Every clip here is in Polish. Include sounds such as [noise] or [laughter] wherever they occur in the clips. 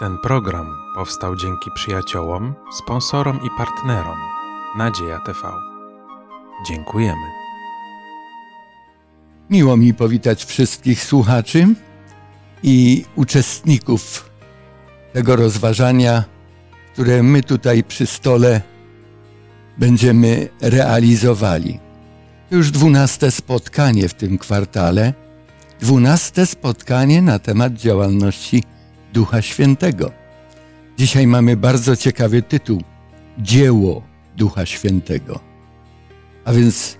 Ten program powstał dzięki przyjaciołom, sponsorom i partnerom Nadzieja TV. Dziękujemy. Miło mi powitać wszystkich słuchaczy i uczestników tego rozważania, które my tutaj przy stole będziemy realizowali. To już dwunaste spotkanie w tym kwartale, dwunaste spotkanie na temat działalności Ducha Świętego. Dzisiaj mamy bardzo ciekawy tytuł Dzieło Ducha Świętego. A więc,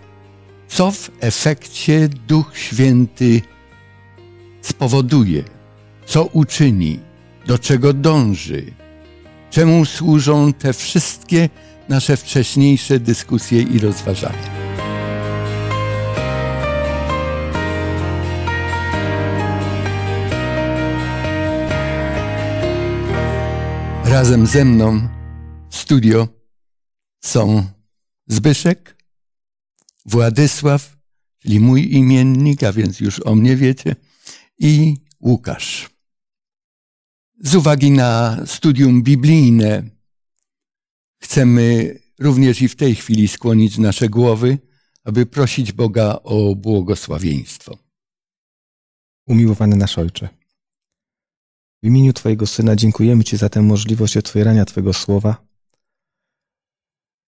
co w efekcie Duch Święty spowoduje, co uczyni, do czego dąży, czemu służą te wszystkie nasze wcześniejsze dyskusje i rozważania. Razem ze mną w studio są Zbyszek, Władysław, czyli mój imiennik, a więc już o mnie wiecie, i Łukasz. Z uwagi na studium biblijne chcemy również i w tej chwili skłonić nasze głowy, aby prosić Boga o błogosławieństwo. Umiłowany nasz Ojcze, w imieniu Twojego Syna dziękujemy Ci za tę możliwość otwierania Twojego Słowa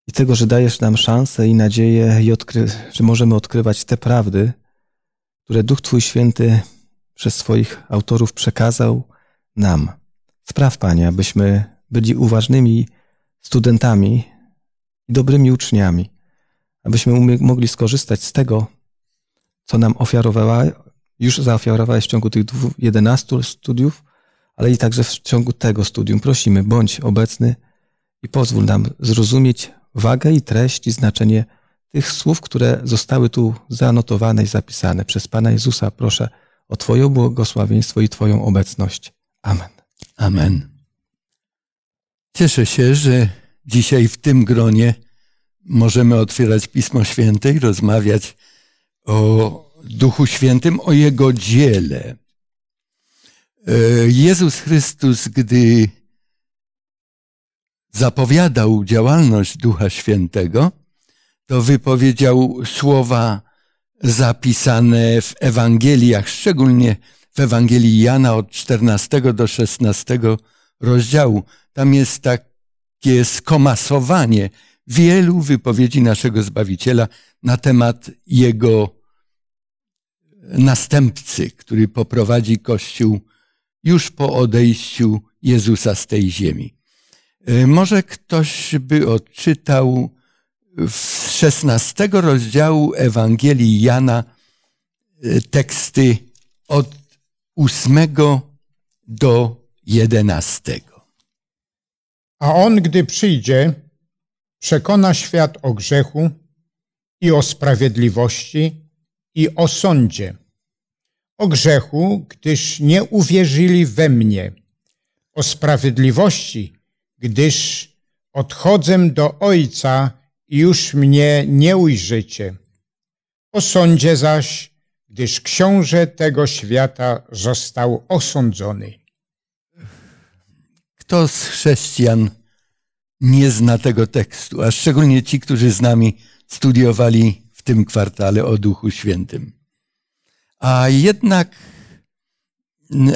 i tego, że dajesz nam szansę i nadzieję, i że możemy odkrywać te prawdy, które Duch Twój Święty przez swoich autorów przekazał nam. Spraw, Panie, abyśmy byli uważnymi studentami i dobrymi uczniami, abyśmy mogli skorzystać z tego, co nam ofiarowała, już zaofiarowałeś w ciągu tych 11 studiów, ale i także w ciągu tego studium prosimy, bądź obecny i pozwól nam zrozumieć wagę i treść i znaczenie tych słów, które zostały tu zanotowane i zapisane. Przez Pana Jezusa proszę o Twoje błogosławieństwo i Twoją obecność. Amen. Amen. Cieszę się, że dzisiaj w tym gronie możemy otwierać Pismo Święte i rozmawiać o Duchu Świętym, o Jego dziele. E, Jezus Chrystus, gdy zapowiadał działalność Ducha Świętego, to wypowiedział słowa zapisane w Ewangeliach, szczególnie w Ewangelii Jana od 14 do 16 rozdziału. Tam jest takie skomasowanie wielu wypowiedzi naszego Zbawiciela na temat Jego następcy, który poprowadzi Kościół już po odejściu Jezusa z tej ziemi. E, może ktoś by odczytał z szesnastego rozdziału Ewangelii Jana e, teksty od ósmego do jedenastego. A on, gdy przyjdzie, przekona świat o grzechu i o sprawiedliwości i o sądzie o grzechu, gdyż nie uwierzyli we mnie, o sprawiedliwości, gdyż odchodzę do Ojca i już mnie nie ujrzycie, o sądzie zaś, gdyż książę tego świata został osądzony. Kto z chrześcijan nie zna tego tekstu, a szczególnie ci, którzy z nami studiowali w tym kwartale o Duchu Świętym? A jednak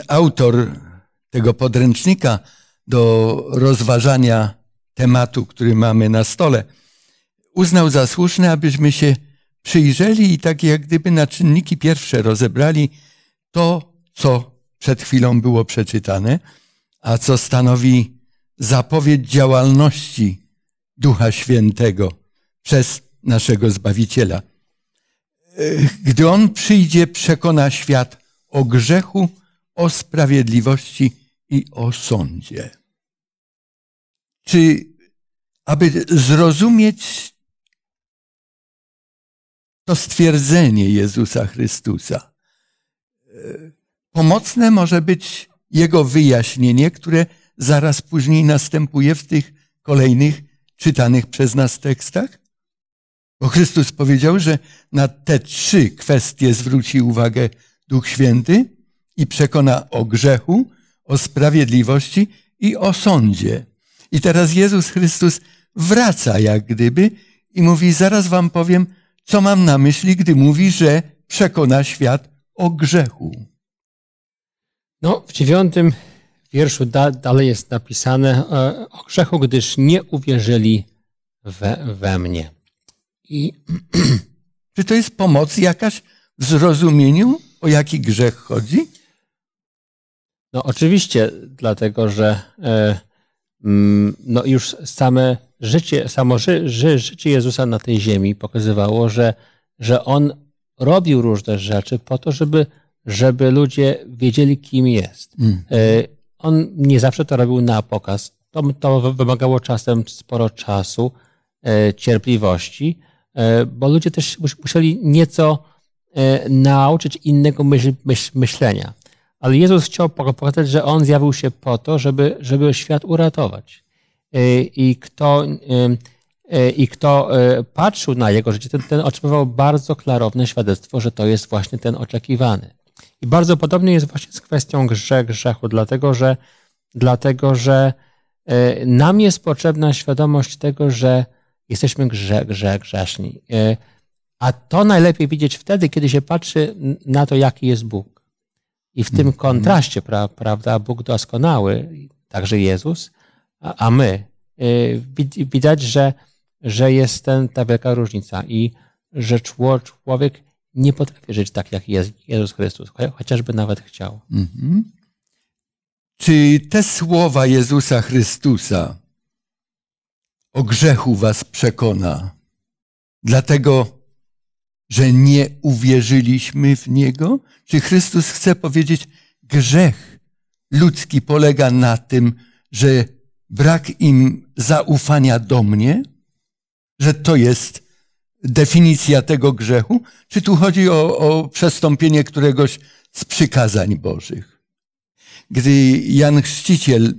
autor tego podręcznika do rozważania tematu, który mamy na stole, uznał za słuszne, abyśmy się przyjrzeli i tak jak gdyby na czynniki pierwsze rozebrali to, co przed chwilą było przeczytane, a co stanowi zapowiedź działalności Ducha Świętego przez naszego Zbawiciela. Gdy On przyjdzie, przekona świat o grzechu, o sprawiedliwości i o sądzie. Czy aby zrozumieć to stwierdzenie Jezusa Chrystusa, pomocne może być Jego wyjaśnienie, które zaraz później następuje w tych kolejnych czytanych przez nas tekstach? Bo Chrystus powiedział, że na te trzy kwestie zwróci uwagę Duch Święty i przekona o grzechu, o sprawiedliwości i o sądzie. I teraz Jezus Chrystus wraca jak gdyby i mówi, zaraz wam powiem, co mam na myśli, gdy mówi, że przekona świat o grzechu. No, w dziewiątym wierszu da, dalej jest napisane e, o grzechu, gdyż nie uwierzyli we, we mnie. I [clears throat] Czy to jest pomoc jakaś w zrozumieniu, o jaki grzech chodzi? no oczywiście, dlatego że e, mm, no już same życie, samo ży, ży, życie Jezusa na tej ziemi pokazywało, że, że On robił różne rzeczy po to, żeby, żeby ludzie wiedzieli, kim jest. Mm. E, On nie zawsze to robił na pokaz. To, to wymagało czasem sporo czasu, e, cierpliwości, bo ludzie też mus- musieli nieco e, nauczyć innego myśl, myśl, myślenia. Ale Jezus chciał poka- pokazać, że On zjawił się po to, żeby, żeby świat uratować. E, I kto, e, e, i kto e, patrzył na Jego życie, ten, ten otrzymywał bardzo klarowne świadectwo, że to jest właśnie ten oczekiwany. I bardzo podobnie jest właśnie z kwestią grze, grzechu, dlatego że, dlatego, że e, nam jest potrzebna świadomość tego, że jesteśmy grze, grze, grzeszni. E, A to najlepiej widzieć wtedy, kiedy się patrzy na to, jaki jest Bóg. I w tym kontraście, pra, prawda, Bóg doskonały, także Jezus, a, a my, wid- widać, że, że jest ten, ta wielka różnica i że czło- człowiek nie potrafi żyć tak, jak Jez- Jezus Chrystus, cho- chociażby nawet chciał. Mhm. Czy te słowa Jezusa Chrystusa o grzechu was przekona? Dlatego, że nie uwierzyliśmy w Niego? Czy Chrystus chce powiedzieć, grzech ludzki polega na tym, że brak im zaufania do mnie? Że to jest definicja tego grzechu? Czy tu chodzi o, o przestąpienie któregoś z przykazań Bożych? Gdy Jan Chrzciciel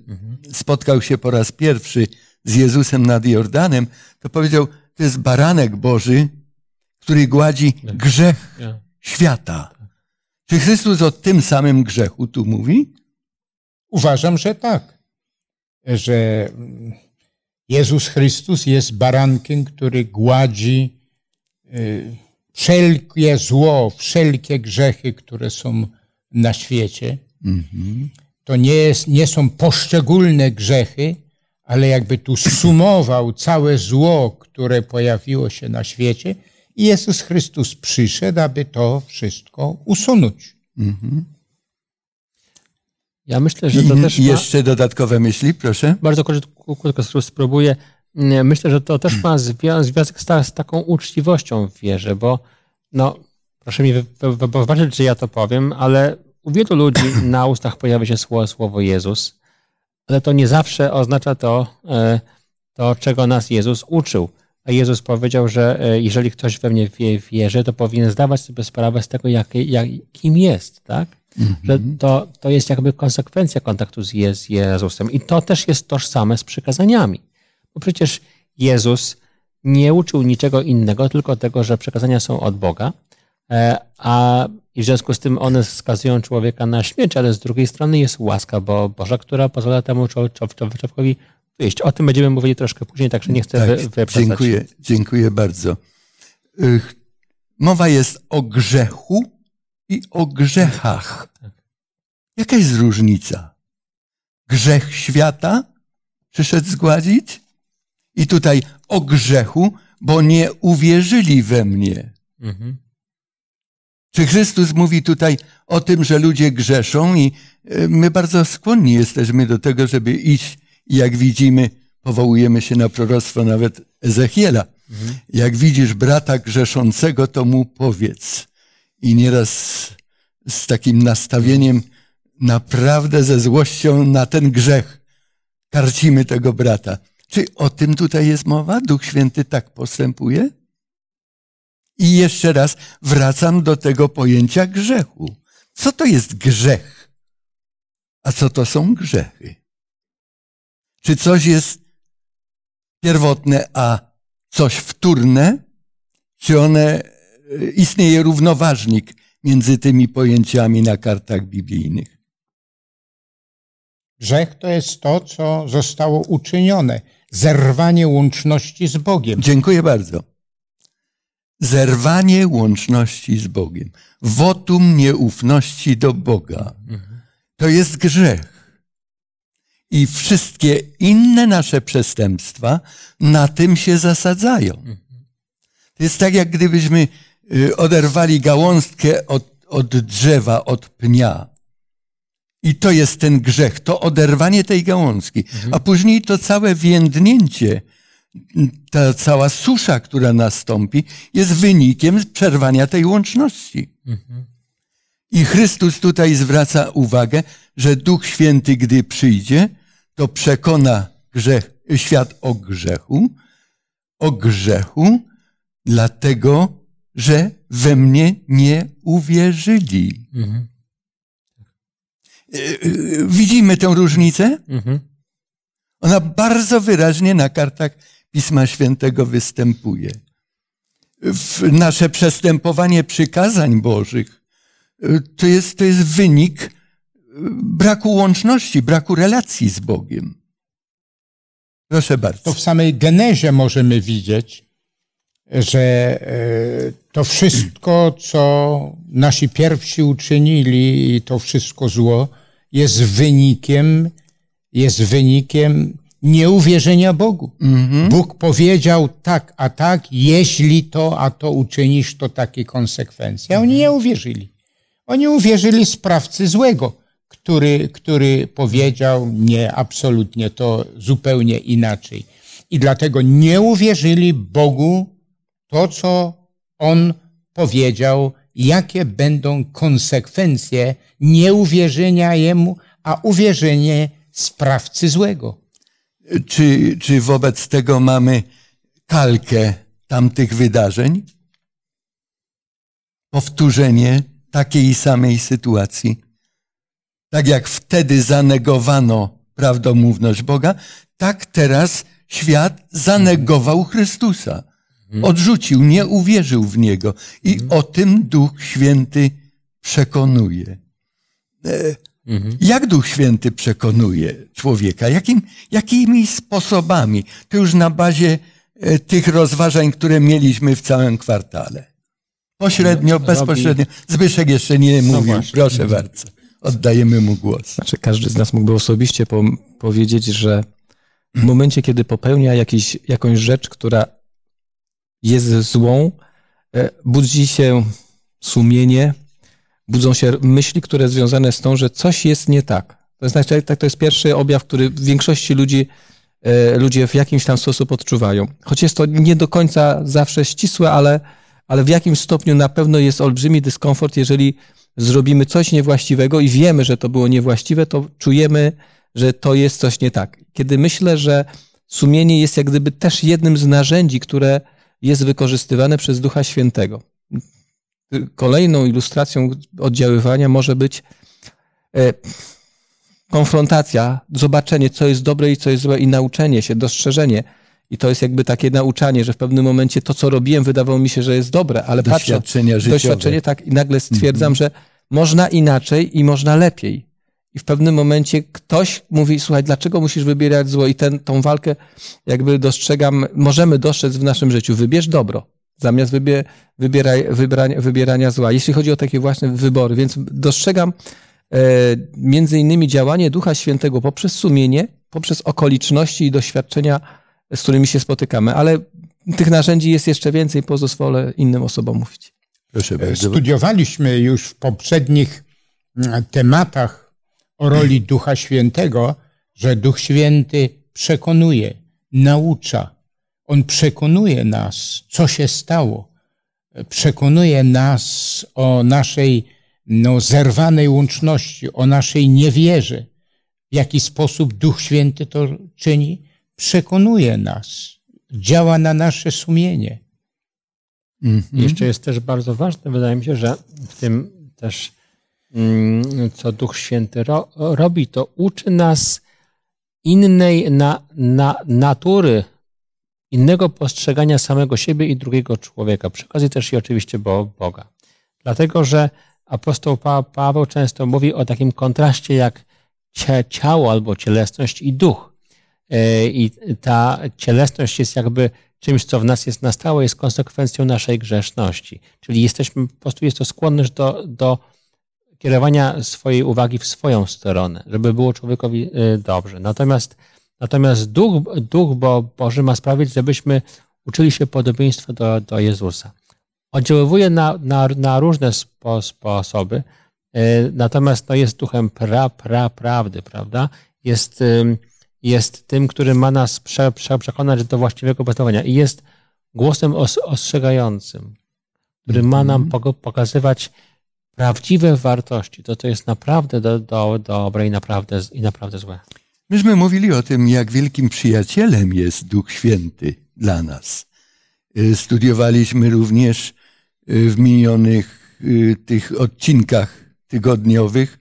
spotkał się po raz pierwszy z Jezusem nad Jordanem, to powiedział, to jest baranek Boży, który gładzi grzech świata. Czy Chrystus o tym samym grzechu tu mówi? Uważam, że tak. Że Jezus Chrystus jest barankiem, który gładzi y, wszelkie zło, wszelkie grzechy, które są na świecie. To nie, jest, nie są poszczególne grzechy, ale jakby tu sumował całe zło, które pojawiło się na świecie i Jezus Chrystus przyszedł, aby to wszystko usunąć. Ja myślę, że I to też i ma, jeszcze dodatkowe myśli, proszę. bardzo krótko, krótko spróbuję. Myślę, że to też ma zwią- związek z, ta, z taką uczciwością w wierze, bo no, proszę mi wy- wy- wy- wybaczyć, że ja to powiem, ale u wielu ludzi na ustach pojawia się słowo, słowo Jezus, ale to nie zawsze oznacza to, e, to, czego nas Jezus uczył. A Jezus powiedział, że e, jeżeli ktoś we mnie wie, wierzy, to powinien zdawać sobie sprawę z tego, jak, jak, kim jest, tak? Że to, to jest jakby konsekwencja kontaktu z, Je- z Jezusem. I to też jest tożsame z przykazaniami. Bo przecież Jezus nie uczył niczego innego, tylko tego, że przekazania są od Boga, a i w związku z tym one skazują człowieka na śmierć, ale z drugiej strony jest łaska Bo Boża, która pozwala temu człowie- człowie- człowiekowi wyjść. O tym będziemy mówili troszkę później, także nie chcę Tak, wy, wyprzedzać. dziękuję, dziękuję bardzo. Mowa jest o grzechu i o grzechach. Jaka jest różnica? Grzech świata przyszedł zgładzić i tutaj o grzechu, bo nie uwierzyli we mnie. Mhm. Czy Chrystus mówi tutaj o tym, że ludzie grzeszą i e, my bardzo skłonni jesteśmy do tego, żeby iść i jak widzimy, powołujemy się na proroctwo nawet Ezechiela. Jak widzisz brata grzeszącego, to mu powiedz. I nieraz z takim nastawieniem naprawdę ze złością na ten grzech karcimy tego brata. Czy o tym tutaj jest mowa? Duch Święty tak postępuje? I jeszcze raz wracam do tego pojęcia grzechu. Co to jest grzech? A co to są grzechy? Czy coś jest pierwotne, a coś wtórne? Czy one e, istnieje równoważnik między tymi pojęciami na kartach biblijnych? Grzech to jest to, co zostało uczynione. Zerwanie łączności z Bogiem. Dziękuję bardzo. Zerwanie łączności z Bogiem. Wotum nieufności do Boga. To jest grzech. I wszystkie inne nasze przestępstwa na tym się zasadzają. To jest tak, jak gdybyśmy y, oderwali gałązkę od, od drzewa, od pnia. I to jest ten grzech, to oderwanie tej gałązki. A później to całe więdnięcie, ta cała susza, która nastąpi, jest wynikiem przerwania tej łączności. I Chrystus tutaj zwraca uwagę, że Duch Święty, gdy przyjdzie, to przekona grzech, świat o grzechu, o grzechu, dlatego, że we mnie nie uwierzyli. Mhm. Y, y, Widzimy tę różnicę? Mhm. Ona bardzo wyraźnie na kartach Pisma Świętego występuje. Nasze przestępowanie przykazań Bożych to jest, to jest wynik y, braku łączności, braku relacji z Bogiem. Proszę bardzo. To w samej genezie możemy widzieć, że e, to wszystko, co nasi pierwsi uczynili i to wszystko zło, jest wynikiem, jest wynikiem nieuwierzenia Bogu. Bóg powiedział tak, a tak, jeśli to, a to uczynisz, to takie konsekwencje. A oni nie uwierzyli. Oni uwierzyli sprawcy złego, który, który powiedział nie, absolutnie to zupełnie inaczej. I dlatego nie uwierzyli Bogu to, co On powiedział, jakie będą konsekwencje nieuwierzenia Jemu, a uwierzenie sprawcy złego. Czy, czy wobec tego mamy kalkę tamtych wydarzeń? Powtórzenie takiej samej sytuacji. Tak jak wtedy zanegowano prawdomówność Boga, tak teraz świat zanegował Chrystusa. Odrzucił, nie uwierzył w Niego. I o tym Duch Święty przekonuje. E, Jak Duch Święty przekonuje człowieka? Jakim, jakimi sposobami? To już na bazie e, tych rozważań, które mieliśmy w całym kwartale. Pośrednio, bezpośrednio. Zbyszek jeszcze nie mówił. właśnie. Proszę bardzo. Oddajemy mu głos. Znaczy, każdy z nas mógłby osobiście po, powiedzieć, że w momencie, kiedy popełnia jakiś, jakąś rzecz, która jest złą, e, budzi się sumienie, budzą się myśli, które związane tą, że coś jest nie tak. To znaczy, tak, to jest pierwszy objaw, który w większości ludzi, e, ludzie w jakimś tam sposób odczuwają. Choć jest to nie do końca zawsze ścisłe, ale, ale w jakimś stopniu na pewno jest olbrzymi dyskomfort, jeżeli zrobimy coś niewłaściwego i wiemy, że to było niewłaściwe, to czujemy, że to jest coś nie tak. Kiedy myślę, że sumienie jest jak gdyby też jednym z narzędzi, które jest wykorzystywane przez Ducha Świętego. Kolejną ilustracją oddziaływania może być e, konfrontacja, zobaczenie, co jest dobre i co jest złe, i nauczenie się, dostrzeżenie. I to jest jakby takie nauczanie, że w pewnym momencie to, co robiłem, wydawało mi się, że jest dobre, ale patrzę, życiowe. doświadczenie tak i nagle stwierdzam, że można inaczej i można lepiej. I w pewnym momencie ktoś mówi, słuchaj, dlaczego musisz wybierać zło? I ten, tą walkę jakby dostrzegam, możemy dostrzec w naszym życiu. Wybierz dobro, zamiast wybie, wybieraj, wybrania, wybierania zła. Jeśli chodzi o takie właśnie wybory. Więc dostrzegam e, między innymi działanie Ducha Świętego poprzez sumienie, poprzez okoliczności i doświadczenia, z którymi się spotykamy. Ale tych narzędzi jest jeszcze więcej, pozwolę innym osobom mówić. Proszę bardzo. Studiowaliśmy już w poprzednich tematach o roli Ducha Świętego, że Duch Święty przekonuje, naucza. On przekonuje nas, co się stało. Przekonuje nas o naszej no, zerwanej łączności, o naszej niewierze. W jaki sposób Duch Święty to czyni? Przekonuje nas, działa na nasze sumienie. Mhm. Jeszcze jest też bardzo ważne, wydaje mi się, że w tym też, mm, co Duch Święty ro, robi, to uczy nas innej na, na, natury, innego postrzegania samego siebie i drugiego człowieka. Przy okazji też i oczywiście Bo- Boga. Dlatego, że apostoł pa, Paweł często mówi o takim kontraście jak ciało albo cielesność i duch. E, I ta cielesność jest jakby czymś, co w nas jest na stałe, jest konsekwencją naszej grzeszności. Czyli jesteśmy, po prostu jest to skłonność do, do kierowania swojej uwagi w swoją stronę, żeby było człowiekowi e, dobrze. Natomiast, natomiast Duch, Duch Boży ma sprawić, żebyśmy uczyli się podobieństwa do, do Jezusa. Oddziaływuje na, na, na różne spo, sposoby, e, natomiast no, jest duchem pra, pra, prawdy, prawda? Jest, jest tym, który ma nas prze, prze, przekonać do właściwego postępowania i jest głosem os, ostrzegającym, który ma nam Mhm. pokazywać prawdziwe wartości. To, to jest naprawdę do, do, dobre i naprawdę, i naprawdę złe. Myśmy mówili o tym, jak wielkim przyjacielem jest Duch Święty dla nas. Y, Studiowaliśmy również y, w minionych y, tych odcinkach tygodniowych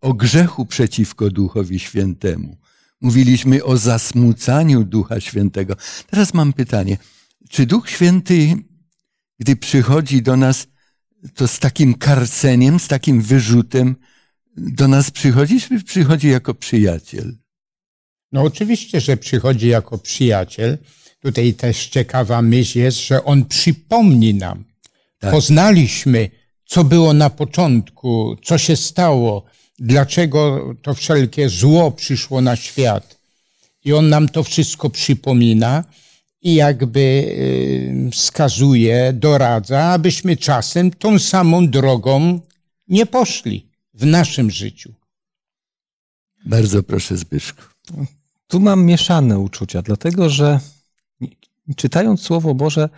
o grzechu przeciwko Duchowi Świętemu. Mówiliśmy o zasmucaniu Ducha Świętego. Teraz mam pytanie. Czy Duch Święty, gdy przychodzi do nas, to z takim karceniem, z takim wyrzutem do nas przychodzi, czy przychodzi jako przyjaciel? No oczywiście, że przychodzi jako przyjaciel. Tutaj też ciekawa myśl jest, że on przypomni nam. Tak. Poznaliśmy, co było na początku, co się stało, dlaczego to wszelkie zło przyszło na świat. I on nam to wszystko przypomina i jakby y, wskazuje, doradza, abyśmy czasem tą samą drogą nie poszli w naszym życiu. Bardzo proszę, Zbyszku. Tu mam mieszane uczucia, dlatego że czytając Słowo Boże,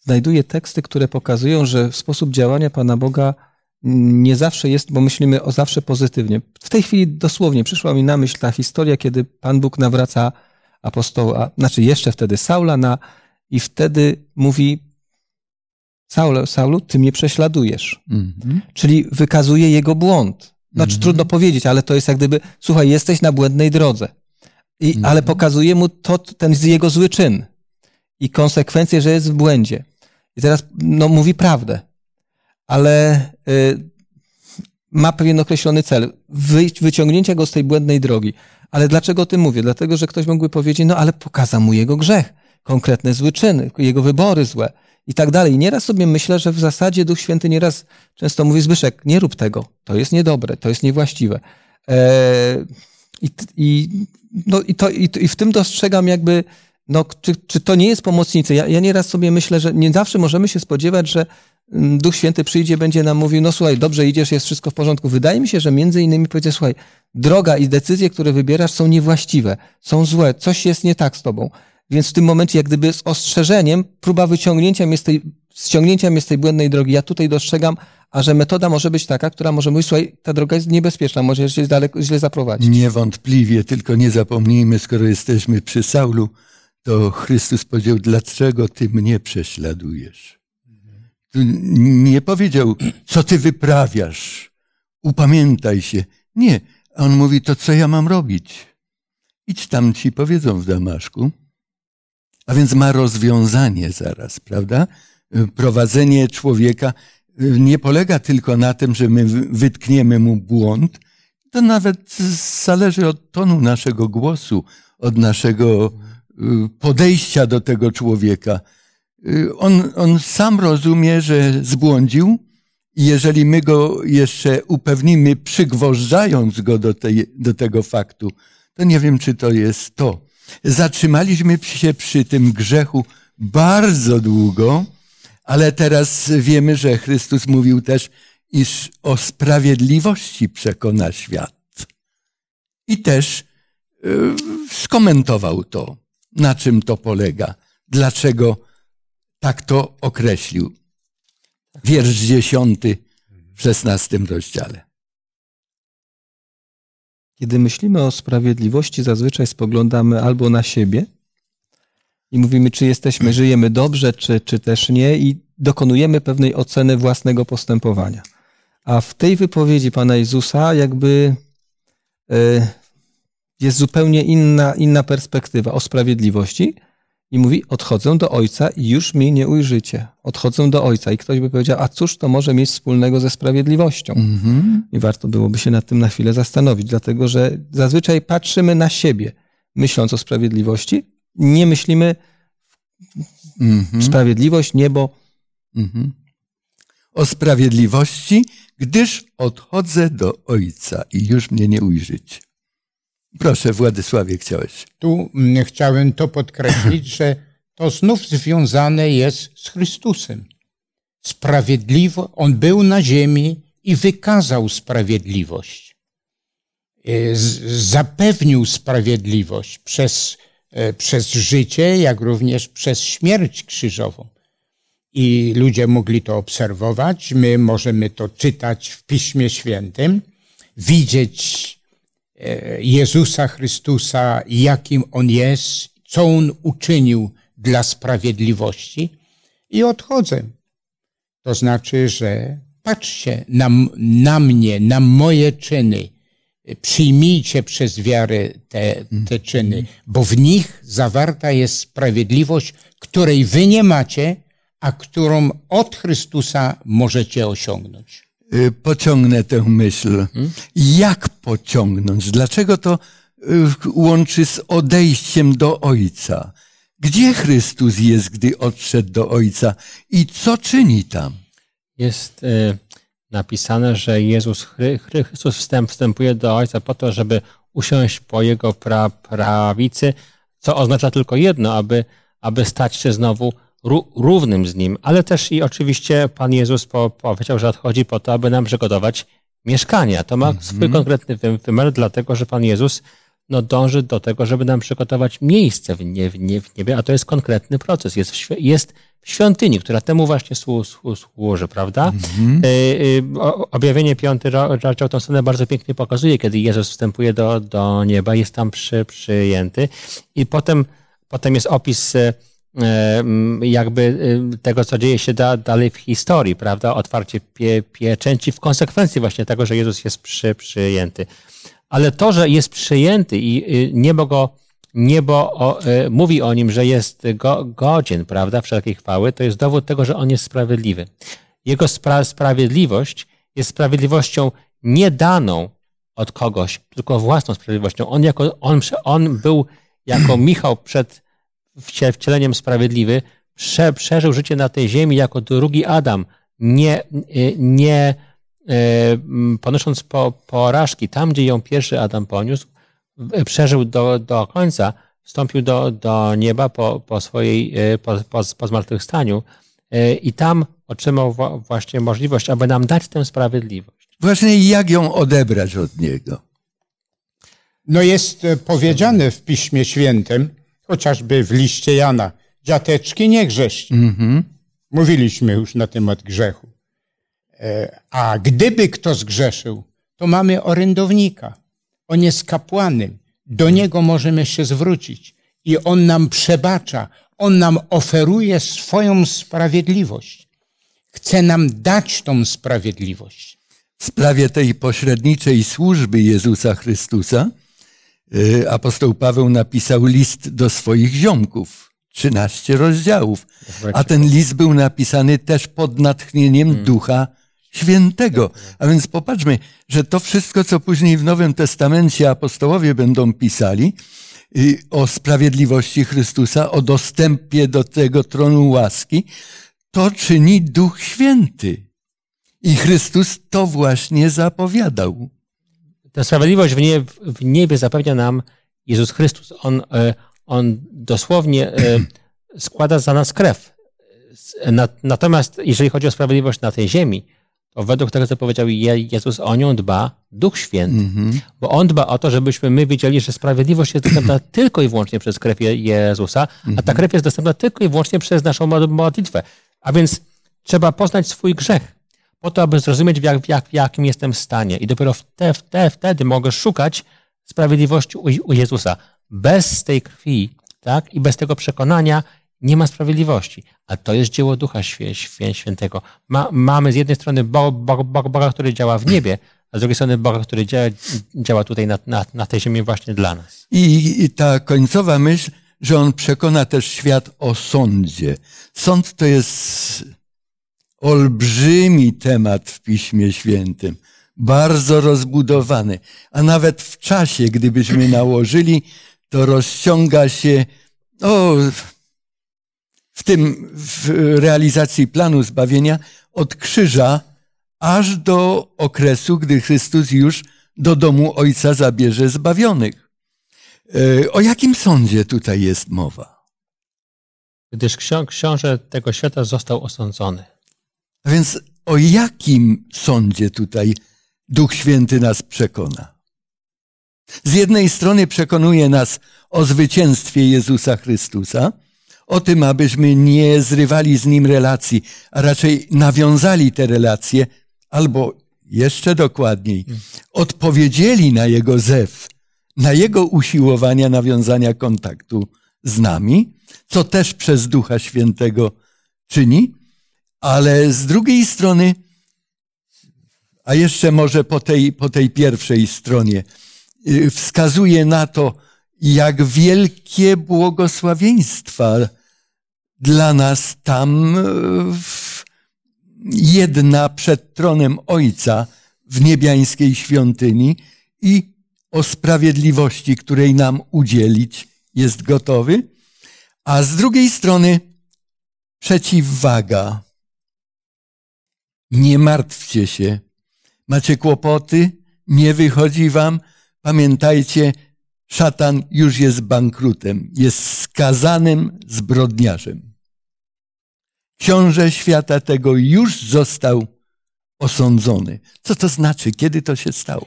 znajduję teksty, które pokazują, że sposób działania Pana Boga nie zawsze jest, bo myślimy o zawsze pozytywnie. W tej chwili dosłownie przyszła mi na myśl ta historia, kiedy Pan Bóg nawraca apostoła, znaczy jeszcze wtedy Saula na, i wtedy mówi Saulu, Saulu, ty mnie prześladujesz. Mhm. Czyli wykazuje jego błąd. Znaczy trudno powiedzieć, ale to jest jak gdyby, słuchaj, jesteś na błędnej drodze. I, Ale pokazuje mu to, ten jego zły czyn i konsekwencje, że jest w błędzie. I teraz no, mówi prawdę, ale y, ma pewien określony cel, wyjść, wyciągnięcia go z tej błędnej drogi. Ale dlaczego o tym mówię? Dlatego, że ktoś mógłby powiedzieć, no ale pokazał mu jego grzech, konkretne zły czyny, jego wybory złe i tak dalej. Nieraz sobie myślę, że w zasadzie Duch Święty nieraz często mówi, Zbyszek, nie rób tego, to jest niedobre, to jest niewłaściwe. E, i, i, no, i, to, i, I w tym dostrzegam jakby, no, czy, czy to nie jest pomocnicy? Ja, ja nieraz sobie myślę, że nie zawsze możemy się spodziewać, że mm, Duch Święty przyjdzie, będzie nam mówił, no słuchaj, dobrze idziesz, jest wszystko w porządku. Wydaje mi się, że między innymi powiedzcie, słuchaj, droga i decyzje, które wybierasz są niewłaściwe, są złe, coś jest nie tak z tobą. Więc w tym momencie, jak gdyby z ostrzeżeniem, próba wyciągnięcia mnie z tej, ściągnięcia mnie z tej błędnej drogi, ja tutaj dostrzegam, a że metoda może być taka, która może mówić, słuchaj, ta droga jest niebezpieczna, może się daleko, źle zaprowadzić. Niewątpliwie, tylko nie zapomnijmy, skoro jesteśmy przy Saulu, to Chrystus powiedział, dlaczego ty mnie prześladujesz? Nie powiedział, co ty wyprawiasz, upamiętaj się. Nie, on mówi, to co ja mam robić? Idź tam ci powiedzą w Damaszku. A więc ma rozwiązanie zaraz, prawda? Prowadzenie człowieka nie polega tylko na tym, że my wytkniemy mu błąd, to nawet zależy od tonu naszego głosu, od naszego y, podejścia do tego człowieka. Y, On, on sam rozumie, że zbłądził i jeżeli my go jeszcze upewnimy, przygwożdżając go do, tej, do tego faktu, to nie wiem, czy to jest to. Zatrzymaliśmy się przy tym grzechu bardzo długo, ale teraz wiemy, że Chrystus mówił też, iż o sprawiedliwości przekona świat. I też y, skomentował to, na czym to polega, dlaczego tak to określił. Wiersz dziesiąty w szesnastym rozdziale. Kiedy myślimy o sprawiedliwości, zazwyczaj spoglądamy albo na siebie i mówimy, czy jesteśmy, żyjemy dobrze, czy, czy też nie, i dokonujemy pewnej oceny własnego postępowania. A w tej wypowiedzi Pana Jezusa jakby e, jest zupełnie inna, inna perspektywa o sprawiedliwości I mówi, odchodzę do Ojca i już mnie nie ujrzycie. Odchodzę do Ojca. I ktoś by powiedział, a cóż to może mieć wspólnego ze sprawiedliwością? Mhm. I warto byłoby się nad tym na chwilę zastanowić, dlatego że zazwyczaj patrzymy na siebie, myśląc o sprawiedliwości. Nie myślimy Mhm. sprawiedliwość, niebo, Mhm. O sprawiedliwości, gdyż odchodzę do Ojca i już mnie nie ujrzyć. Proszę, Władysławie, chciałeś. Tu mm, chciałem to podkreślić, że to znów związane jest z Chrystusem. Sprawiedliwo, On był na ziemi i wykazał sprawiedliwość. E, Zapewnił sprawiedliwość przez, e, przez życie, jak również przez śmierć krzyżową. I ludzie mogli to obserwować. My możemy to czytać w Piśmie Świętym, widzieć Jezusa Chrystusa, jakim On jest, co On uczynił dla sprawiedliwości i odchodzę. To znaczy, że patrzcie na, na mnie, na moje czyny. Przyjmijcie przez wiarę te, te czyny, bo w nich zawarta jest sprawiedliwość, której wy nie macie, a którą od Chrystusa możecie osiągnąć. Y, Pociągnę tę myśl. Jak pociągnąć? Dlaczego to y, łączy z odejściem do Ojca? Gdzie Chrystus jest, gdy odszedł do Ojca i co czyni tam? Jest y, napisane, że Jezus Chry- Chry- Chrystus wstęp, wstępuje do Ojca po to, żeby usiąść po Jego pra, prawicy, co oznacza tylko jedno, aby, aby stać się znowu równym z Nim. Ale też i oczywiście Pan Jezus po, powiedział, że odchodzi po to, aby nam przygotować mieszkania. To ma swój konkretny wy- wymiar, dlatego że Pan Jezus no, dąży do tego, żeby nam przygotować miejsce w, nie, w, nie, w niebie, a to jest konkretny proces. Jest w, jest w świątyni, która temu właśnie słu, słu, służy, prawda? Y, y, o- Objawienie piąty ro- rozdział tą scenę bardzo pięknie pokazuje, kiedy Jezus wstępuje do, do nieba, jest tam przy, przyjęty i potem, potem jest opis y, y, jakby y, tego, co dzieje się da, dalej w historii, prawda? Otwarcie pie, pieczęci w konsekwencji właśnie tego, że Jezus jest przy, przyjęty. Ale to, że jest przyjęty i y, niebo go, niebo o, y, mówi o nim, że jest go, godzien, prawda, wszelkiej chwały, to jest dowód tego, że on jest sprawiedliwy. Jego spra- sprawiedliwość jest sprawiedliwością nie daną od kogoś, tylko własną sprawiedliwością. On, jako, on, on był jako Michał przed wcieleniem sprawiedliwy, prze, przeżył życie na tej ziemi jako drugi Adam, nie, y, nie y, ponosząc po, porażki tam, gdzie ją pierwszy Adam poniósł, przeżył do, do końca, wstąpił do, do nieba po, po swojej, y, po, po, po zmartwychwstaniu i tam otrzymał właśnie możliwość, aby nam dać tę sprawiedliwość. Właśnie jak ją odebrać od Niego? No jest e, powiedziane w Piśmie Świętym, chociażby w liście Jana, dziateczki nie grzeszcie. Mhm. Mówiliśmy już na temat grzechu. E, A gdyby kto zgrzeszył, to mamy orędownika. On jest kapłanem. Do niego możemy się zwrócić i on nam przebacza. On nam oferuje swoją sprawiedliwość. Chce nam dać tą sprawiedliwość. W sprawie tej pośredniczej służby Jezusa Chrystusa apostoł Paweł napisał list do swoich ziomków. 13 rozdziałów. A ten list był napisany też pod natchnieniem Ducha Świętego. A więc popatrzmy, że to wszystko, co później w Nowym Testamencie apostołowie będą pisali y, o sprawiedliwości Chrystusa, o dostępie do tego tronu łaski, to czyni Duch Święty. I Chrystus to właśnie zapowiadał. Tę sprawiedliwość w, nie, w niebie zapewnia nam Jezus Chrystus. On, e, on dosłownie e, [clears throat] składa za nas krew. Na- Natomiast jeżeli chodzi o sprawiedliwość na tej ziemi, to według tego, co powiedział Je- Jezus, o nią dba Duch Święty. Bo On dba o to, żebyśmy my wiedzieli, że sprawiedliwość jest dostępna [clears throat] tylko i wyłącznie przez krew Je- Jezusa, a ta krew jest dostępna tylko i wyłącznie przez naszą mod- modlitwę. A więc trzeba poznać swój grzech, po to, aby zrozumieć, w, jak, w, jak, w jakim jestem stanie. I dopiero wte, wte, wtedy mogę szukać sprawiedliwości u, u Jezusa. Bez tej krwi tak, i bez tego przekonania nie ma sprawiedliwości. A to jest dzieło Ducha Świę, Świę, Świętego. Ma, mamy z jednej strony Bo- Bo- Bo- Boga, który działa w niebie, a z drugiej strony Boga, który działa, działa tutaj na, na, na tej ziemi właśnie dla nas. I, I ta końcowa myśl, że On przekona też świat o sądzie. Sąd to jest olbrzymi temat w Piśmie Świętym, bardzo rozbudowany, a nawet w czasie, gdybyśmy [clears throat] nałożyli, to rozciąga się o, w tym w realizacji planu zbawienia od krzyża aż do okresu, gdy Chrystus już do domu Ojca zabierze zbawionych. E, o jakim sądzie tutaj jest mowa? Gdyż ksią- książę tego świata został osądzony. A więc o jakim sądzie tutaj Duch Święty nas przekona? Z jednej strony przekonuje nas o zwycięstwie Jezusa Chrystusa, o tym, abyśmy nie zrywali z Nim relacji, a raczej nawiązali te relacje, albo jeszcze dokładniej, odpowiedzieli na Jego zew, na Jego usiłowania nawiązania kontaktu z nami, co też przez Ducha Świętego czyni, ale z drugiej strony, a jeszcze może po tej, po tej pierwszej stronie, y, wskazuje na to, jak wielkie błogosławieństwa dla nas tam jedna przed tronem Ojca w niebiańskiej świątyni i o sprawiedliwości, której nam udzielić jest gotowy, a z drugiej strony przeciwwaga. Nie martwcie się. Macie kłopoty? Nie wychodzi wam? Pamiętajcie, szatan już jest bankrutem, jest skazanym zbrodniarzem. Książę świata tego już został osądzony. Co to znaczy? Kiedy to się stało?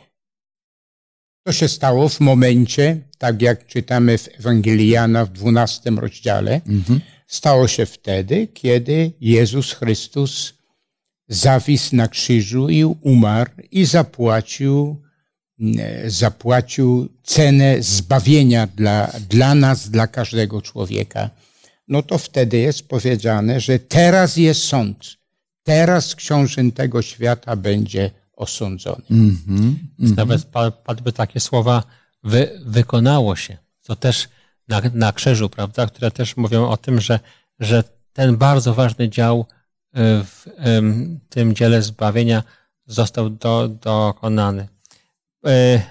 To się stało w momencie, tak jak czytamy w Ewangelii Jana w 12 rozdziale, stało się wtedy, kiedy Jezus Chrystus zawisł na krzyżu i umarł i zapłacił, e, zapłacił cenę zbawienia dla, dla nas, dla każdego człowieka. No to wtedy jest powiedziane, że teraz jest sąd. Teraz książę tego świata będzie osądzony. Nawet pa- padły takie słowa, wy, wykonało się, co też na, na krzyżu, prawda, które też mówią o tym, że, że ten bardzo ważny dział w tym dziele zbawienia został do, dokonany. Y,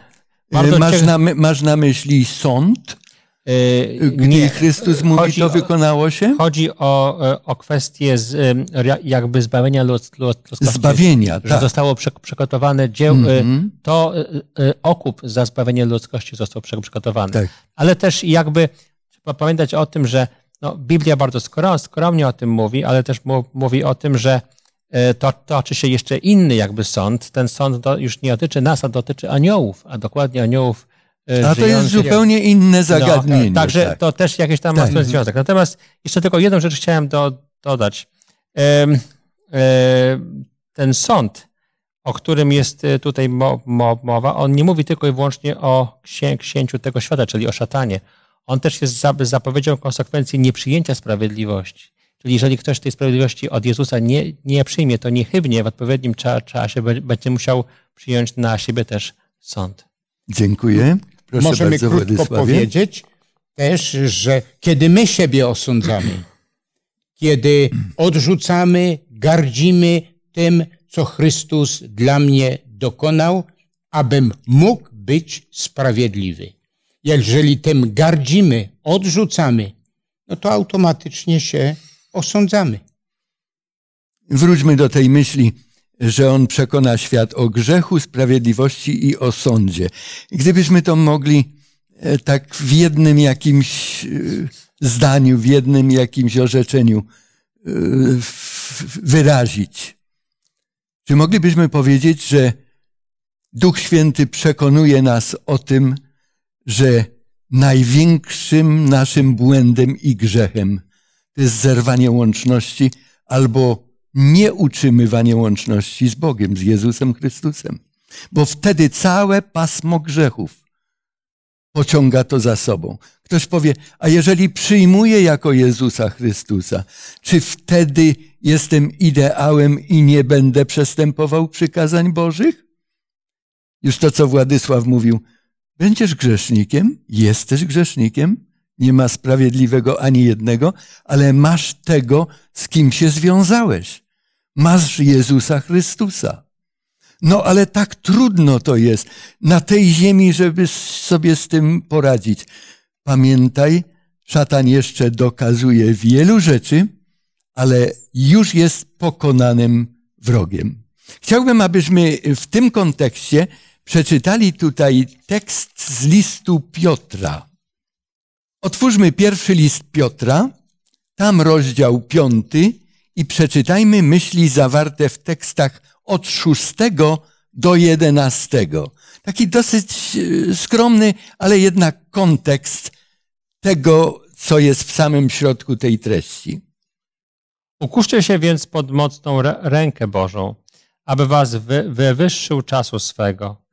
Bardzo masz, cie- na, my- masz na myśli sąd? y, Gdy nie, Chrystus mówi, chodzi to wykonało się? Chodzi o, e, o kwestię z, jakby zbawienia ludz- ludzkości. Zbawienia, Że tak. zostało prze- przygotowane dzieł, e, Mhm. to e, e, okup za zbawienie ludzkości został przygotowany. Tak. Ale też jakby trzeba pamiętać o tym, że no, Biblia bardzo skromnie o tym mówi, ale też mówi o tym, że e, to toczy się jeszcze inny jakby sąd. Ten sąd już nie dotyczy nas, a dotyczy aniołów, a dokładnie aniołów e, A to jest zupełnie inne zagadnienie. no, także tak. to też jakiś tam ma Tak. swój związek. Natomiast jeszcze tylko jedną rzecz chciałem do, dodać. Ten sąd, o którym jest tutaj mo, mo, mowa, on nie mówi tylko i wyłącznie o księ, księciu tego świata, czyli o szatanie. On też jest za- zapowiedzią konsekwencji nieprzyjęcia sprawiedliwości. Czyli jeżeli ktoś tej sprawiedliwości od Jezusa nie, nie przyjmie, to niechybnie w odpowiednim cza- czasie będzie musiał przyjąć na siebie też sąd. Dziękuję. Proszę Możemy bardzo, krótko Władysławie. powiedzieć też, że kiedy my siebie osądzamy, kiedy odrzucamy, gardzimy tym, co Chrystus dla mnie dokonał, abym mógł być sprawiedliwy. Jeżeli tym gardzimy, odrzucamy, no to automatycznie się osądzamy. Wróćmy do tej myśli, że on przekona świat o grzechu, sprawiedliwości i o sądzie. Gdybyśmy to mogli e, tak w jednym jakimś e, zdaniu, w jednym jakimś orzeczeniu e, wyrazić. Czy moglibyśmy powiedzieć, że Duch Święty przekonuje nas o tym, że największym naszym błędem i grzechem to jest zerwanie łączności albo nieutrzymywanie łączności z Bogiem, z Jezusem Chrystusem. Bo wtedy całe pasmo grzechów pociąga to za sobą. Ktoś powie, a jeżeli przyjmuję jako Jezusa Chrystusa, czy wtedy jestem ideałem i nie będę przestępował przykazań Bożych? Już to, co Władysław mówił, będziesz grzesznikiem, jesteś grzesznikiem, nie ma sprawiedliwego ani jednego, ale masz tego, z kim się związałeś. Masz Jezusa Chrystusa. No ale tak trudno to jest na tej ziemi, żeby sobie z tym poradzić. Pamiętaj, szatan jeszcze dokazuje wielu rzeczy, ale już jest pokonanym wrogiem. Chciałbym, abyśmy w tym kontekście przeczytali tutaj tekst z listu Piotra. Otwórzmy pierwszy list Piotra, tam rozdział piąty i przeczytajmy myśli zawarte w tekstach od szóstego do jedenastego. Taki dosyć e, skromny, ale jednak kontekst tego, co jest w samym środku tej treści. Ukuszcie się więc pod mocną rękę Bożą, aby was wy wywyższył czasu swego.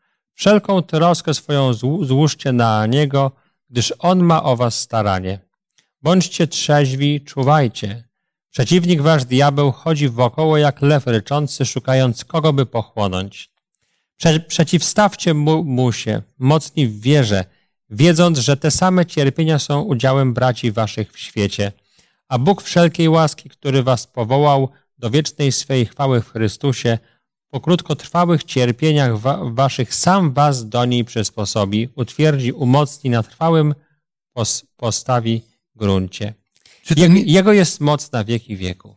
Wszelką troskę swoją złóżcie na Niego, gdyż On ma o was staranie. Bądźcie trzeźwi, czuwajcie. Przeciwnik wasz diabeł chodzi wokoło jak lew ryczący, szukając kogo by pochłonąć. Prze przeciwstawcie mu, mu się, mocni w wierze, wiedząc, że te same cierpienia są udziałem braci waszych w świecie. A Bóg wszelkiej łaski, który was powołał do wiecznej swej chwały w Chrystusie, po krótkotrwałych cierpieniach wa waszych sam was do niej przysposobi, utwierdzi, umocni na trwałym pos postawi gruncie. Czy Je Jego jest moc na wieki wieków.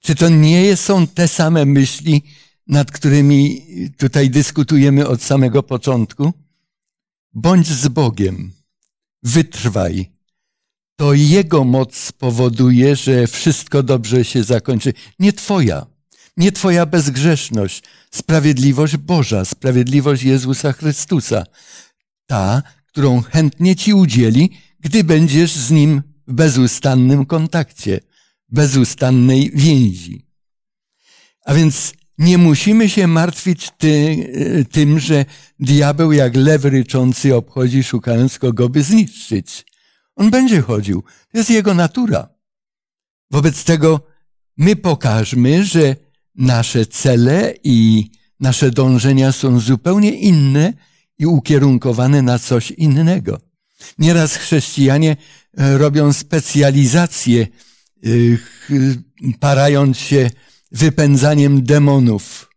Czy to nie są te same myśli, nad którymi tutaj dyskutujemy od samego początku? Bądź z Bogiem, wytrwaj. To Jego moc spowoduje, że wszystko dobrze się zakończy. Nie Twoja, nie Twoja bezgrzeszność, sprawiedliwość Boża, sprawiedliwość Jezusa Chrystusa. Ta, którą chętnie Ci udzieli, gdy będziesz z Nim w bezustannym kontakcie, bezustannej więzi. A więc nie musimy się martwić ty, tym, że diabeł jak lew ryczący obchodzi, szukając kogo by zniszczyć. On będzie chodził. To jest jego natura. Wobec tego my pokażmy, że nasze cele i nasze dążenia są zupełnie inne i ukierunkowane na coś innego. Nieraz chrześcijanie e, robią specjalizację, e, parając się wypędzaniem demonów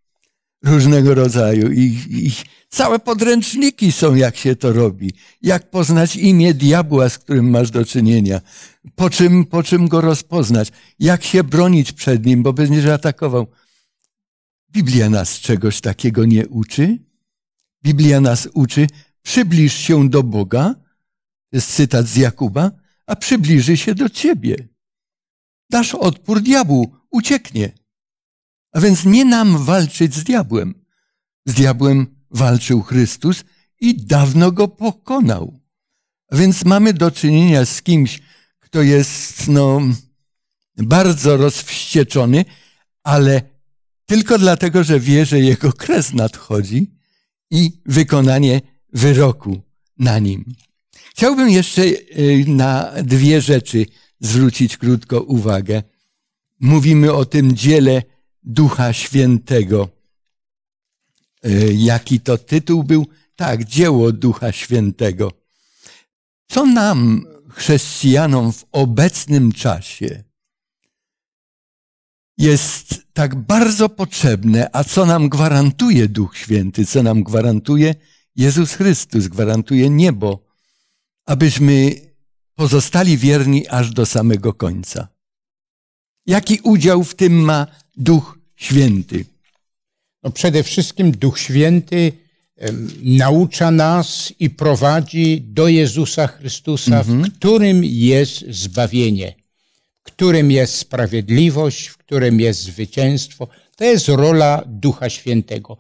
różnego rodzaju. I, I, całe podręczniki są, jak się to robi. Jak poznać imię diabła, z którym masz do czynienia. Po czym, po czym go rozpoznać. Jak się bronić przed nim, bo będziesz atakował. Biblia nas czegoś takiego nie uczy. Biblia nas uczy, przybliż się do Boga, to jest cytat z Jakuba, a przybliży się do ciebie. Dasz odpór diabłu, ucieknie. A więc nie nam walczyć z diabłem. Z diabłem walczył Chrystus i dawno go pokonał. A więc mamy do czynienia z kimś, kto jest, no, bardzo rozwścieczony, ale tylko dlatego, że wie, że jego kres nadchodzi i wykonanie wyroku na nim. Chciałbym jeszcze y, na dwie rzeczy zwrócić krótko uwagę. Mówimy o tym dziele Ducha Świętego. Y, jaki to tytuł był? Tak, dzieło Ducha Świętego. Co nam, chrześcijanom, w obecnym czasie jest tak bardzo potrzebne, a co nam gwarantuje Duch Święty, co nam gwarantuje Jezus Chrystus, gwarantuje niebo, abyśmy pozostali wierni aż do samego końca. Jaki udział w tym ma Duch Święty? No przede wszystkim Duch Święty naucza nas i prowadzi do Jezusa Chrystusa, mhm. w którym jest zbawienie, w którym jest sprawiedliwość, w którym jest zwycięstwo. To jest rola Ducha Świętego.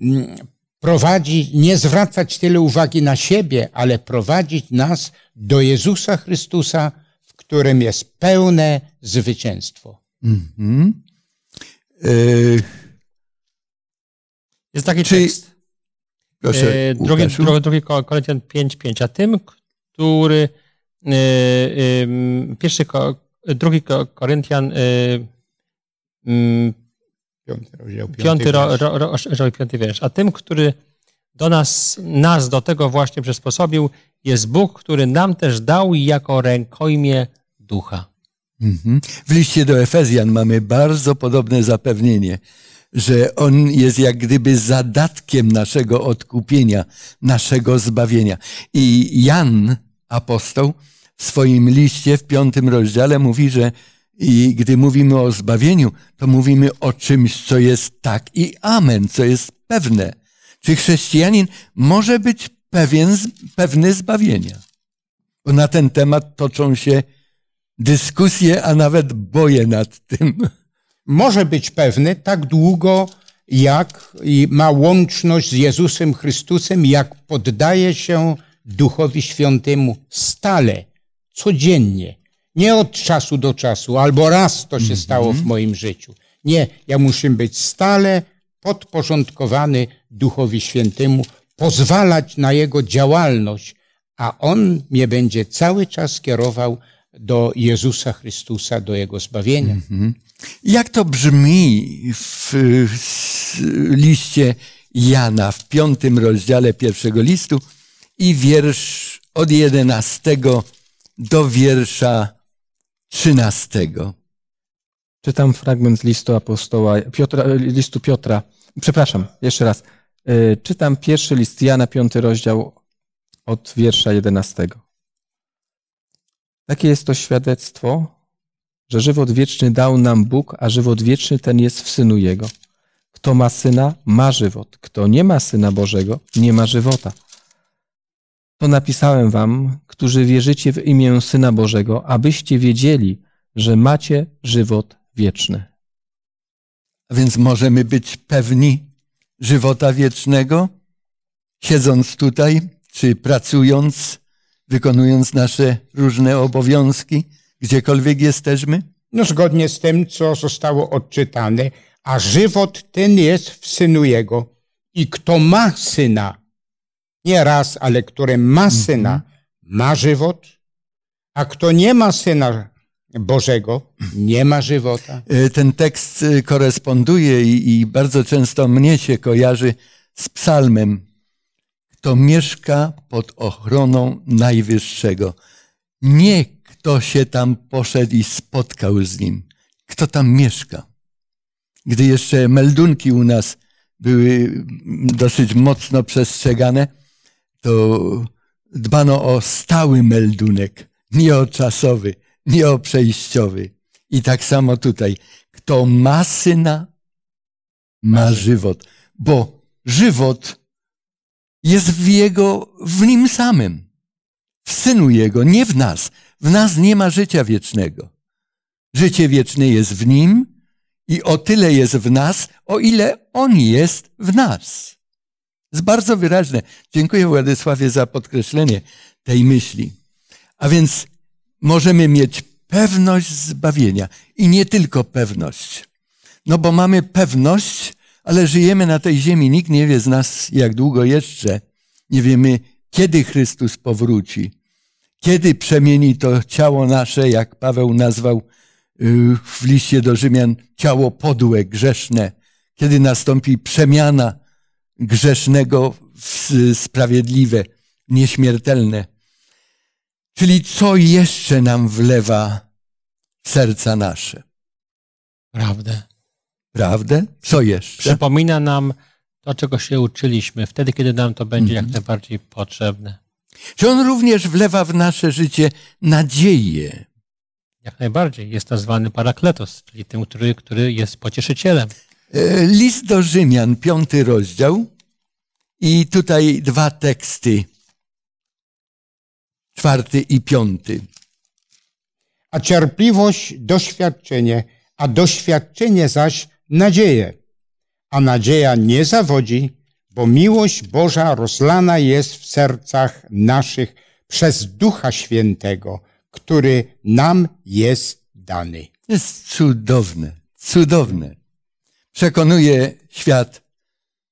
Mm, prowadzić, nie zwracać tyle uwagi na siebie, ale prowadzić nas do Jezusa Chrystusa, w którym jest pełne zwycięstwo. Mm-hmm. Yy... Jest taki Czy... tekst. Proszę, yy, drugi, drugi, drugi Koryntian 5.5. A tym, który yy, yy, pierwszy, drugi Koryntian yy, Piąty rozdział, piąty, piąty, ro, ro, rozdział, piąty wiersz. A tym, który do nas, nas do tego właśnie przysposobił, jest Bóg, który nam też dał jako rękojmie ducha. Mhm. W liście do Efezjan mamy bardzo podobne zapewnienie, że On jest jak gdyby zadatkiem naszego odkupienia, naszego zbawienia. I Jan, apostoł, swoim liście w piątym rozdziale mówi, że i gdy mówimy o zbawieniu, to mówimy o czymś, co jest tak i amen, co jest pewne. Czy chrześcijanin może być pewien, pewny zbawienia? Bo na ten temat toczą się dyskusje, a nawet boje nad tym. Może być pewny tak długo, jak ma łączność z Jezusem Chrystusem, jak poddaje się Duchowi Świętemu stale, codziennie. Nie od czasu do czasu, albo raz to się stało w moim życiu. Nie, ja muszę być stale podporządkowany Duchowi Świętemu, pozwalać na Jego działalność, a On mnie będzie cały czas kierował do Jezusa Chrystusa, do Jego zbawienia. Jak to brzmi w liście Jana, w piątym rozdziale pierwszego listu i wiersz od jedenastego do wiersza trzynastego. Czytam fragment z listu apostoła Piotra, listu Piotra. Przepraszam, jeszcze raz. E, Czytam pierwszy list Jana, piąty rozdział od wiersza jedenastego. Takie jest to świadectwo, że żywot wieczny dał nam Bóg, a żywot wieczny ten jest w Synu Jego. Kto ma Syna, ma żywot. Kto nie ma Syna Bożego, nie ma żywota. To napisałem wam, którzy wierzycie w imię Syna Bożego, abyście wiedzieli, że macie żywot wieczny. A więc możemy być pewni żywota wiecznego, siedząc tutaj, czy pracując, wykonując nasze różne obowiązki, gdziekolwiek jesteśmy? No zgodnie z tym, co zostało odczytane, a żywot ten jest w Synu Jego. I kto ma Syna, nie raz, ale który ma Syna, ma żywot, a kto nie ma Syna Bożego, nie ma żywota. E, Ten tekst e, koresponduje i, i bardzo często mnie się kojarzy z psalmem. Kto mieszka pod ochroną Najwyższego. Nie kto się tam poszedł i spotkał z nim. Kto tam mieszka. Gdy jeszcze meldunki u nas były dosyć mocno przestrzegane, to dbano o stały meldunek, nie o czasowy, nie o przejściowy. I tak samo tutaj. Kto ma syna, ma żywot, bo żywot jest w jego, w nim samym, w synu jego, nie w nas. W nas nie ma życia wiecznego. Życie wieczne jest w nim i o tyle jest w nas, o ile on jest w nas. Jest bardzo wyraźne. Dziękuję Władysławie za podkreślenie tej myśli. A więc możemy mieć pewność zbawienia i nie tylko pewność. No bo mamy pewność, ale żyjemy na tej ziemi. Nikt nie wie z nas, jak długo jeszcze. Nie wiemy, kiedy Chrystus powróci. Kiedy przemieni to ciało nasze, jak Paweł nazwał y, w liście do Rzymian, ciało podłe, grzeszne. Kiedy nastąpi przemiana grzesznego w sprawiedliwe, nieśmiertelne. Czyli co jeszcze nam wlewa w serca nasze? Prawdę. Prawdę? Co jeszcze? Przypomina nam to, czego się uczyliśmy, wtedy, kiedy nam to będzie Mhm. jak najbardziej potrzebne. Czy on również wlewa w nasze życie nadzieję? Jak najbardziej. Jest nazwany parakletos, czyli tym, który, który jest pocieszycielem. E, List do Rzymian, piąty rozdział i tutaj dwa teksty, czwarty i piąty. A cierpliwość doświadczenie, a doświadczenie zaś nadzieję. A nadzieja nie zawodzi, bo miłość Boża rozlana jest w sercach naszych przez Ducha Świętego, który nam jest dany. Jest cudowne, cudowne. Przekonuje świat,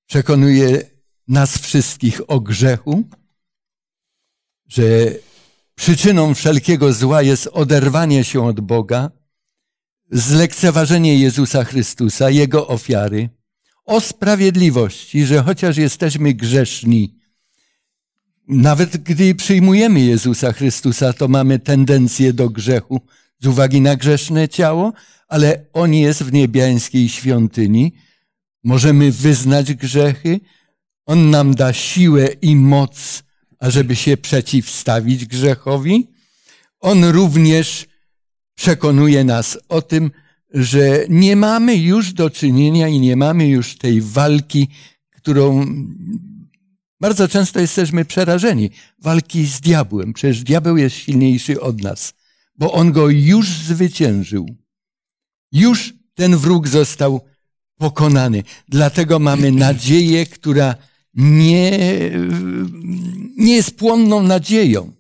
przekonuje nas wszystkich o grzechu, że przyczyną wszelkiego zła jest oderwanie się od Boga, zlekceważenie Jezusa Chrystusa, Jego ofiary, o sprawiedliwości, że chociaż jesteśmy grzeszni, nawet gdy przyjmujemy Jezusa Chrystusa, to mamy tendencję do grzechu z uwagi na grzeszne ciało, ale On jest w niebiańskiej świątyni. Możemy wyznać grzechy. On nam da siłę i moc, ażeby się przeciwstawić grzechowi. On również przekonuje nas o tym, że nie mamy już do czynienia i nie mamy już tej walki, którą bardzo często jesteśmy przerażeni. Walki z diabłem. Przecież diabeł jest silniejszy od nas, bo on go już zwyciężył. Już ten wróg został pokonany. Dlatego mamy nadzieję, która nie, nie jest płonną nadzieją.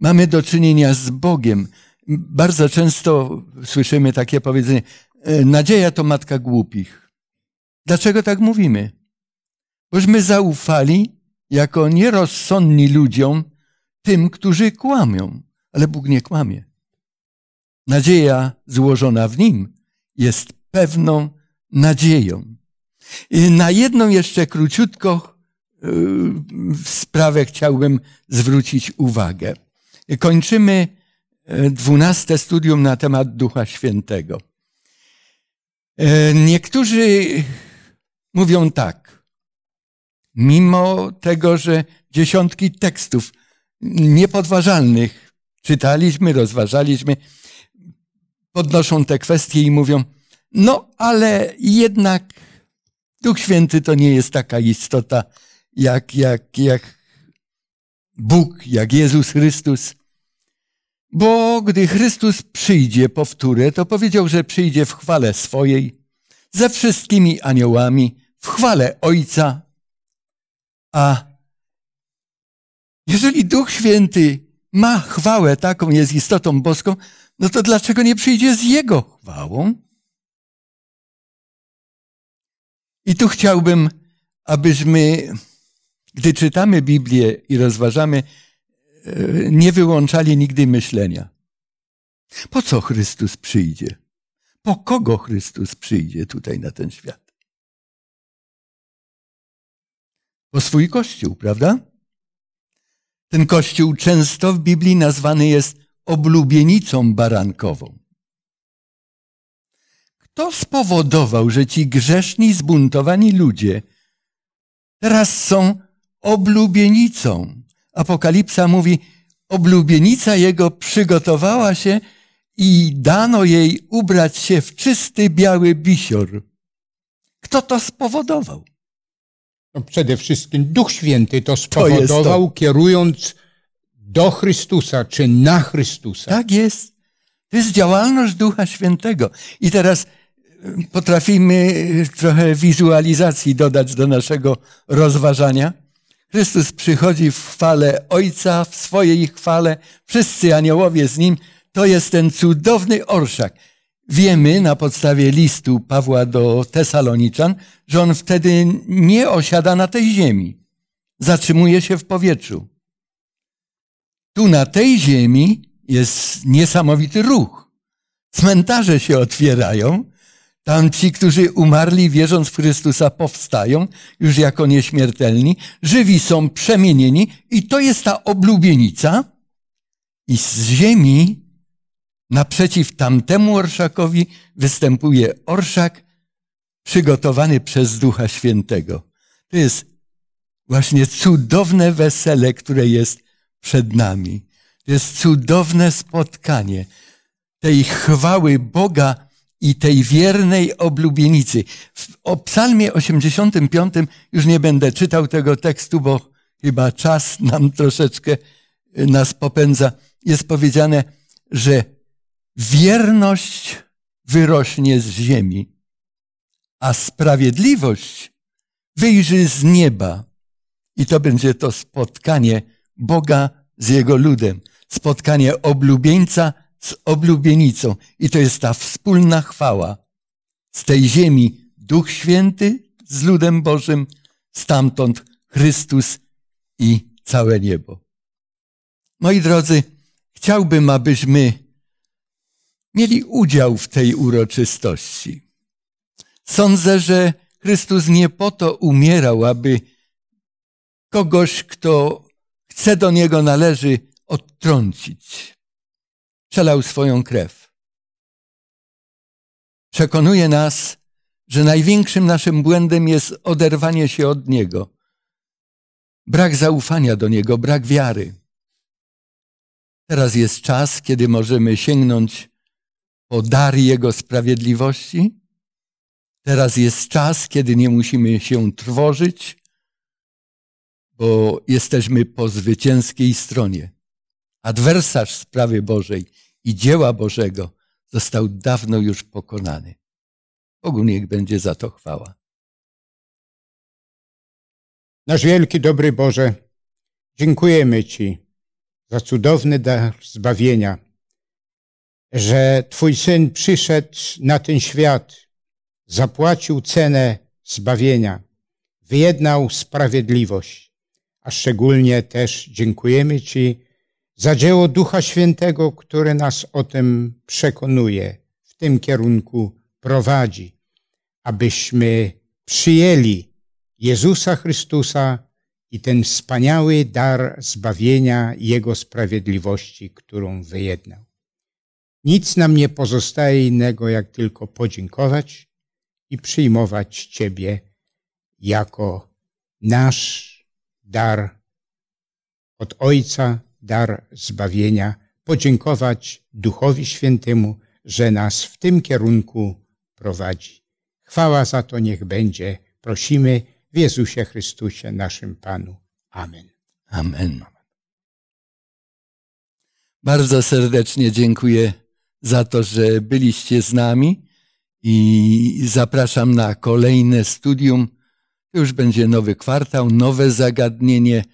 Mamy do czynienia z Bogiem. Bardzo często słyszymy takie powiedzenie: Nadzieja to matka głupich. Dlaczego tak mówimy? Bośmy zaufali jako nierozsądni ludziom tym, którzy kłamią, ale Bóg nie kłamie. Nadzieja złożona w Nim jest pewną nadzieją. Na jedną jeszcze króciutko sprawę chciałbym zwrócić uwagę. Kończymy dwunaste studium na temat Ducha Świętego. Niektórzy mówią tak. Mimo tego, że dziesiątki tekstów niepodważalnych czytaliśmy, rozważaliśmy, podnoszą te kwestie i mówią, no ale jednak Duch Święty to nie jest taka istota jak, jak, jak Bóg, jak Jezus Chrystus. Bo gdy Chrystus przyjdzie powtórę, to powiedział, że przyjdzie w chwale swojej, ze wszystkimi aniołami, w chwale Ojca. A jeżeli Duch Święty ma chwałę taką, jest istotą boską, no to dlaczego nie przyjdzie z Jego chwałą? I tu chciałbym, abyśmy, gdy czytamy Biblię i rozważamy, nie wyłączali nigdy myślenia. Po co Chrystus przyjdzie? Po kogo Chrystus przyjdzie tutaj na ten świat? Po swój Kościół, prawda? Ten Kościół często w Biblii nazwany jest oblubienicą barankową. Kto spowodował, że ci grzeszni, zbuntowani ludzie teraz są oblubienicą? Apokalipsa mówi, oblubienica jego przygotowała się i dano jej ubrać się w czysty biały bisior. Kto to spowodował? No przede wszystkim Duch Święty to spowodował, to to. kierując do Chrystusa, czy na Chrystusa. Tak jest. To jest działalność Ducha Świętego. I teraz potrafimy trochę wizualizacji dodać do naszego rozważania. Chrystus przychodzi w chwale Ojca, w swojej chwale, wszyscy aniołowie z Nim. To jest ten cudowny orszak. Wiemy na podstawie listu Pawła do Tesaloniczan, że on wtedy nie osiada na tej ziemi. Zatrzymuje się w powietrzu. Tu na tej ziemi jest niesamowity ruch. Cmentarze się otwierają, tam ci, którzy umarli wierząc w Chrystusa, powstają już jako nieśmiertelni, żywi są przemienieni i to jest ta oblubienica. I z ziemi naprzeciw tamtemu orszakowi występuje orszak przygotowany przez Ducha Świętego. To jest właśnie cudowne wesele, które jest przed nami. To jest cudowne spotkanie tej chwały Boga, i tej wiernej oblubienicy. O psalmie 85 już nie będę czytał tego tekstu, bo chyba czas nam troszeczkę y, nas popędza. Jest powiedziane, że wierność wyrośnie z ziemi, a sprawiedliwość wyjrzy z nieba. I to będzie to spotkanie Boga z Jego ludem. Spotkanie oblubieńca z oblubienicą. I to jest ta wspólna chwała. Z tej ziemi Duch Święty z ludem Bożym, stamtąd Chrystus i całe niebo. Moi drodzy, chciałbym, abyśmy mieli udział w tej uroczystości. Sądzę, że Chrystus nie po to umierał, aby kogoś, kto chce do Niego należy, odtrącić. Przelał swoją krew. Przekonuje nas, że największym naszym błędem jest oderwanie się od Niego. Brak zaufania do Niego, brak wiary. Teraz jest czas, kiedy możemy sięgnąć po dar Jego sprawiedliwości. Teraz jest czas, kiedy nie musimy się trwożyć, bo jesteśmy po zwycięskiej stronie. Adwersarz sprawy Bożej i dzieła Bożego został dawno już pokonany. Bogu niech będzie za to chwała. Nasz wielki, dobry Boże, dziękujemy Ci za cudowny dar zbawienia, że Twój Syn przyszedł na ten świat, zapłacił cenę zbawienia, wyjednał sprawiedliwość, a szczególnie też dziękujemy Ci za dzieło Ducha Świętego, które nas o tym przekonuje, w tym kierunku prowadzi, abyśmy przyjęli Jezusa Chrystusa i ten wspaniały dar zbawienia Jego sprawiedliwości, którą wyjednał. Nic nam nie pozostaje innego, jak tylko podziękować i przyjmować Ciebie jako nasz dar od Ojca, dar zbawienia, podziękować Duchowi Świętemu, że nas w tym kierunku prowadzi. Chwała za to niech będzie. Prosimy w Jezusie Chrystusie, naszym Panu. Amen. Amen. Bardzo serdecznie dziękuję za to, że byliście z nami i zapraszam na kolejne studium. Już będzie nowy kwartał, nowe zagadnienie.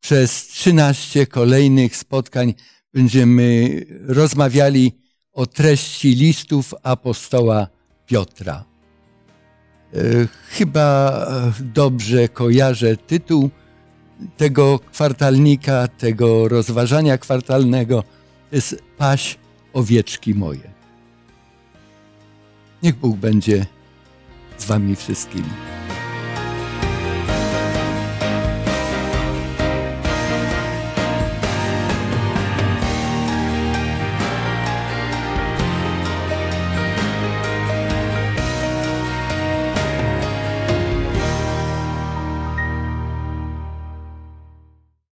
Przez 13 kolejnych spotkań będziemy rozmawiali o treści listów apostoła Piotra. Chyba dobrze kojarzę tytuł tego kwartalnika, tego rozważania kwartalnego. To jest Paś owieczki moje. Niech Bóg będzie z Wami wszystkimi.